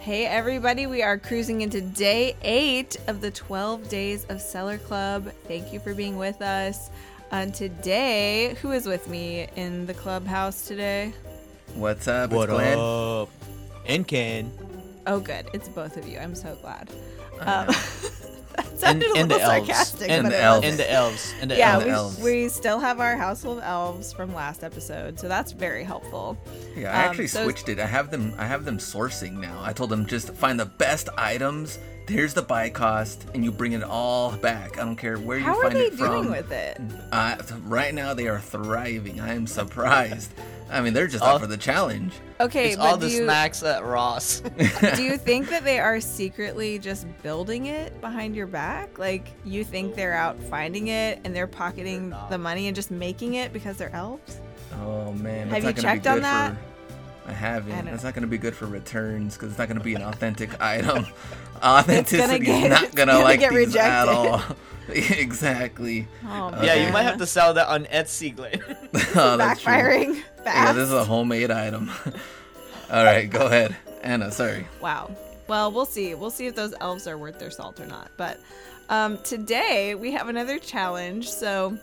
Hey, everybody, we are cruising into day eight of the 12 days of Seller Club. Thank you for being with us. And today, who is with me in the clubhouse today? What's up? What it's Glenn. up? And Ken. Oh, good. It's both of you. I'm so glad. I Um, know. that sounded and, a little the elves. sarcastic. And but the elves. And the elves. And the yeah, elves. the we, elves. we still have our household of elves from last episode, so that's very helpful. Yeah, I Um, actually so- switched it. I have them. I have them sourcing now. I told them just find the best items. Here's the buy cost, and you bring it all back. I don't care where you How are find they it from. doing with it? Uh, right now, they are thriving. I am surprised. I mean, they're just All- up for the challenge. Okay, It's but all the you, snacks at Ross. do you think that they are secretly just building it behind your back? Like you think they're out finding it and they're pocketing the money and just making it because they're elves? Oh man, Have you checked on that? For, I haven't. I don't That's not going to be good for returns because it's not going to be an authentic item. Authenticity get- is not going to like get these at all. exactly. Oh, uh, yeah, you might have to sell that on Etsy, Glenn. oh, that's true. Fast. Yeah, this is a homemade item. All right, go ahead, Anna. Sorry. Wow. Well, we'll see. We'll see if those elves are worth their salt or not. But um, today we have another challenge. So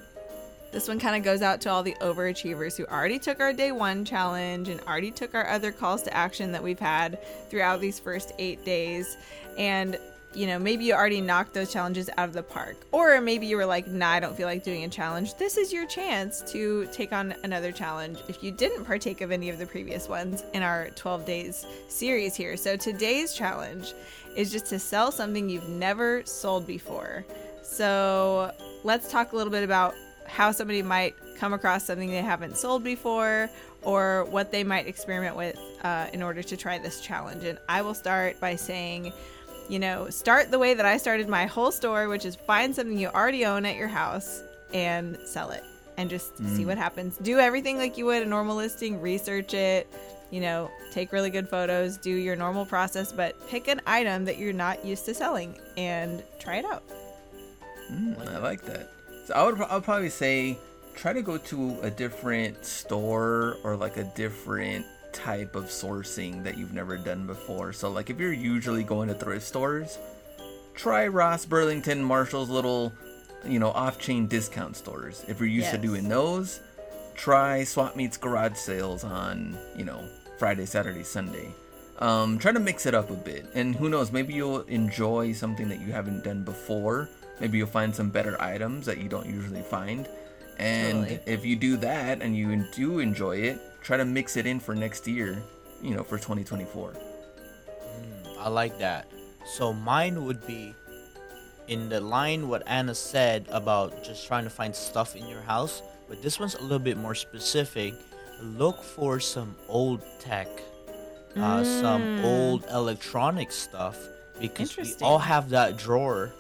this one kind of goes out to all the overachievers who already took our day one challenge and already took our other calls to action that we've had throughout these first eight days. And you know, maybe you already knocked those challenges out of the park. Or maybe you were like, nah, I don't feel like doing a challenge. This is your chance to take on another challenge if you didn't partake of any of the previous ones in our 12 days series here. So today's challenge is just to sell something you've never sold before. So let's talk a little bit about how somebody might come across something they haven't sold before or what they might experiment with uh, in order to try this challenge. And I will start by saying, you know, start the way that I started my whole store, which is find something you already own at your house and sell it and just see what happens. Do everything like you would a normal listing, research it, you know, take really good photos, do your normal process, but pick an item that you're not used to selling and try it out. Mm, I like that. So I would, I would probably say try to go to a different store or like a different type of sourcing that you've never done before. So like if you're usually going to thrift stores, try Ross, Burlington, Marshall's little, you know, off-chain discount stores. If you're used to doing those, try Swap Meets garage sales on, you know, Friday, Saturday, Sunday. Um, try to mix it up a bit, and who knows, maybe you'll enjoy something that you haven't done before. Maybe you'll find some better items that you don't usually find. And Totally. if you do that and you do enjoy it, try to mix it in for next year, you know, for 2024. I like that. So mine would be in the line what Anna said about just trying to find stuff in your house, but this one's a little bit more specific. Look for some old tech, uh, some old electronic stuff because we all have that drawer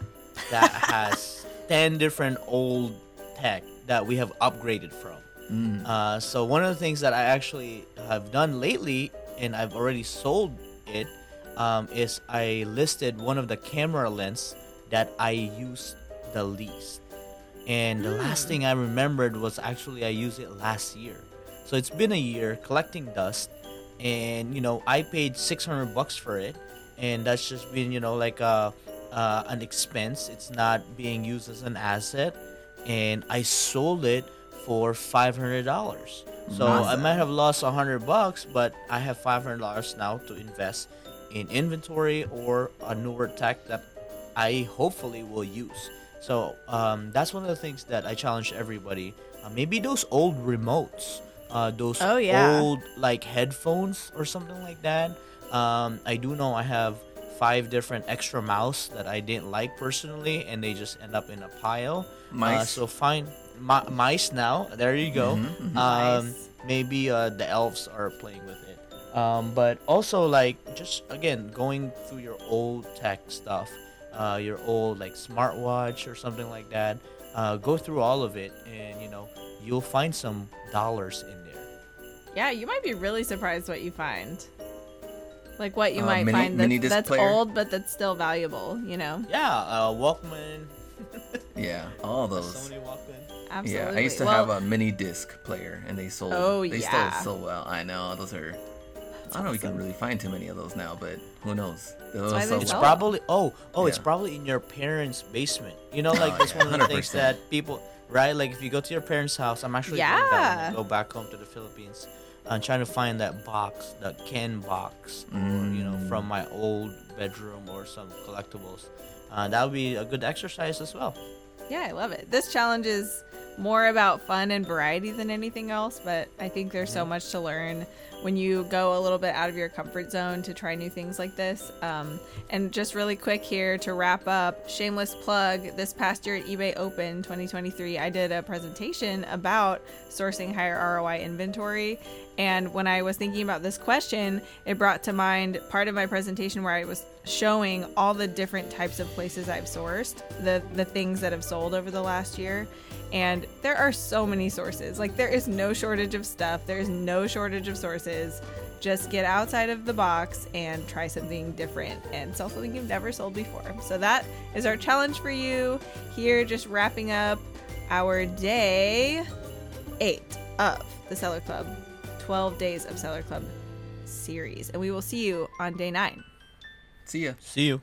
that has 10 different old tech that we have upgraded from. Uh, so one of the things that I actually have done lately, and I've already sold it, um, is I listed one of the camera lens that I used the least. And the last thing I remembered was actually I used it last year. So it's been a year collecting dust, and you know I paid 600 bucks for it, and that's just been you know like a, uh, an expense. It's not being used as an asset, and I sold it for five hundred dollars. So I might have lost a hundred bucks, but I have five hundred dollars now to invest in inventory or a newer tech that I hopefully will use. So um, that's one of the things that I challenge everybody. Uh, maybe those old remotes, uh, those Oh, yeah. old like headphones or something like that. Um, I do know I have five different extra mouse that I didn't like personally, and they just end up in a pile. Uh, Mice. so find mi- mice now. There you go. Um, Nice. Maybe uh, the elves are playing with it. Um, but also like just again going through your old tech stuff, uh, your old like smartwatch or something like that. Uh, go through all of it, and you know you'll find some dollars in there. Yeah, you might be really surprised what you find. Like what you Uh, might mini- find mini that's, that's player? old but that's still valuable, you know? Yeah, uh, Walkman. Yeah, all those. Sony Walkman. Absolutely. Yeah, I used to Well, have a mini disc player, and they sold. Oh, they yeah. sold so well. I know those are I don't know if you can really find too many of those now, but who knows? Why It's well. probably oh oh it's probably in your parents' basement. You know, like Oh, that's yeah, one of the things 100%. that people right. Like if you go to your parents' house, I'm actually doing that when Yeah. Go back home to the Philippines. I'm trying to find that box, that Ken box, or you know, Mm. from my old bedroom or some collectibles. Uh, that would be a good exercise as well. Yeah, I love it. This challenge is more about fun and variety than anything else, but I think there's so much to learn when you go a little bit out of your comfort zone to try new things like this. Um, and just really quick here to wrap up, shameless plug this past year at eBay Open 2023, I did a presentation about sourcing higher ROI inventory. And when I was thinking about this question, it brought to mind part of my presentation where I was showing all the different types of places I've sourced, the the things that have sold over the last year. And there are so many sources. Like there is no shortage of stuff. There's no shortage of sources. Just get outside of the box and try something different and sell something you've never sold before. So that is our challenge for you here just wrapping up our day 8 of the Seller Club 12 Days of Seller Club series. And we will see you on day 9. See ya. See you.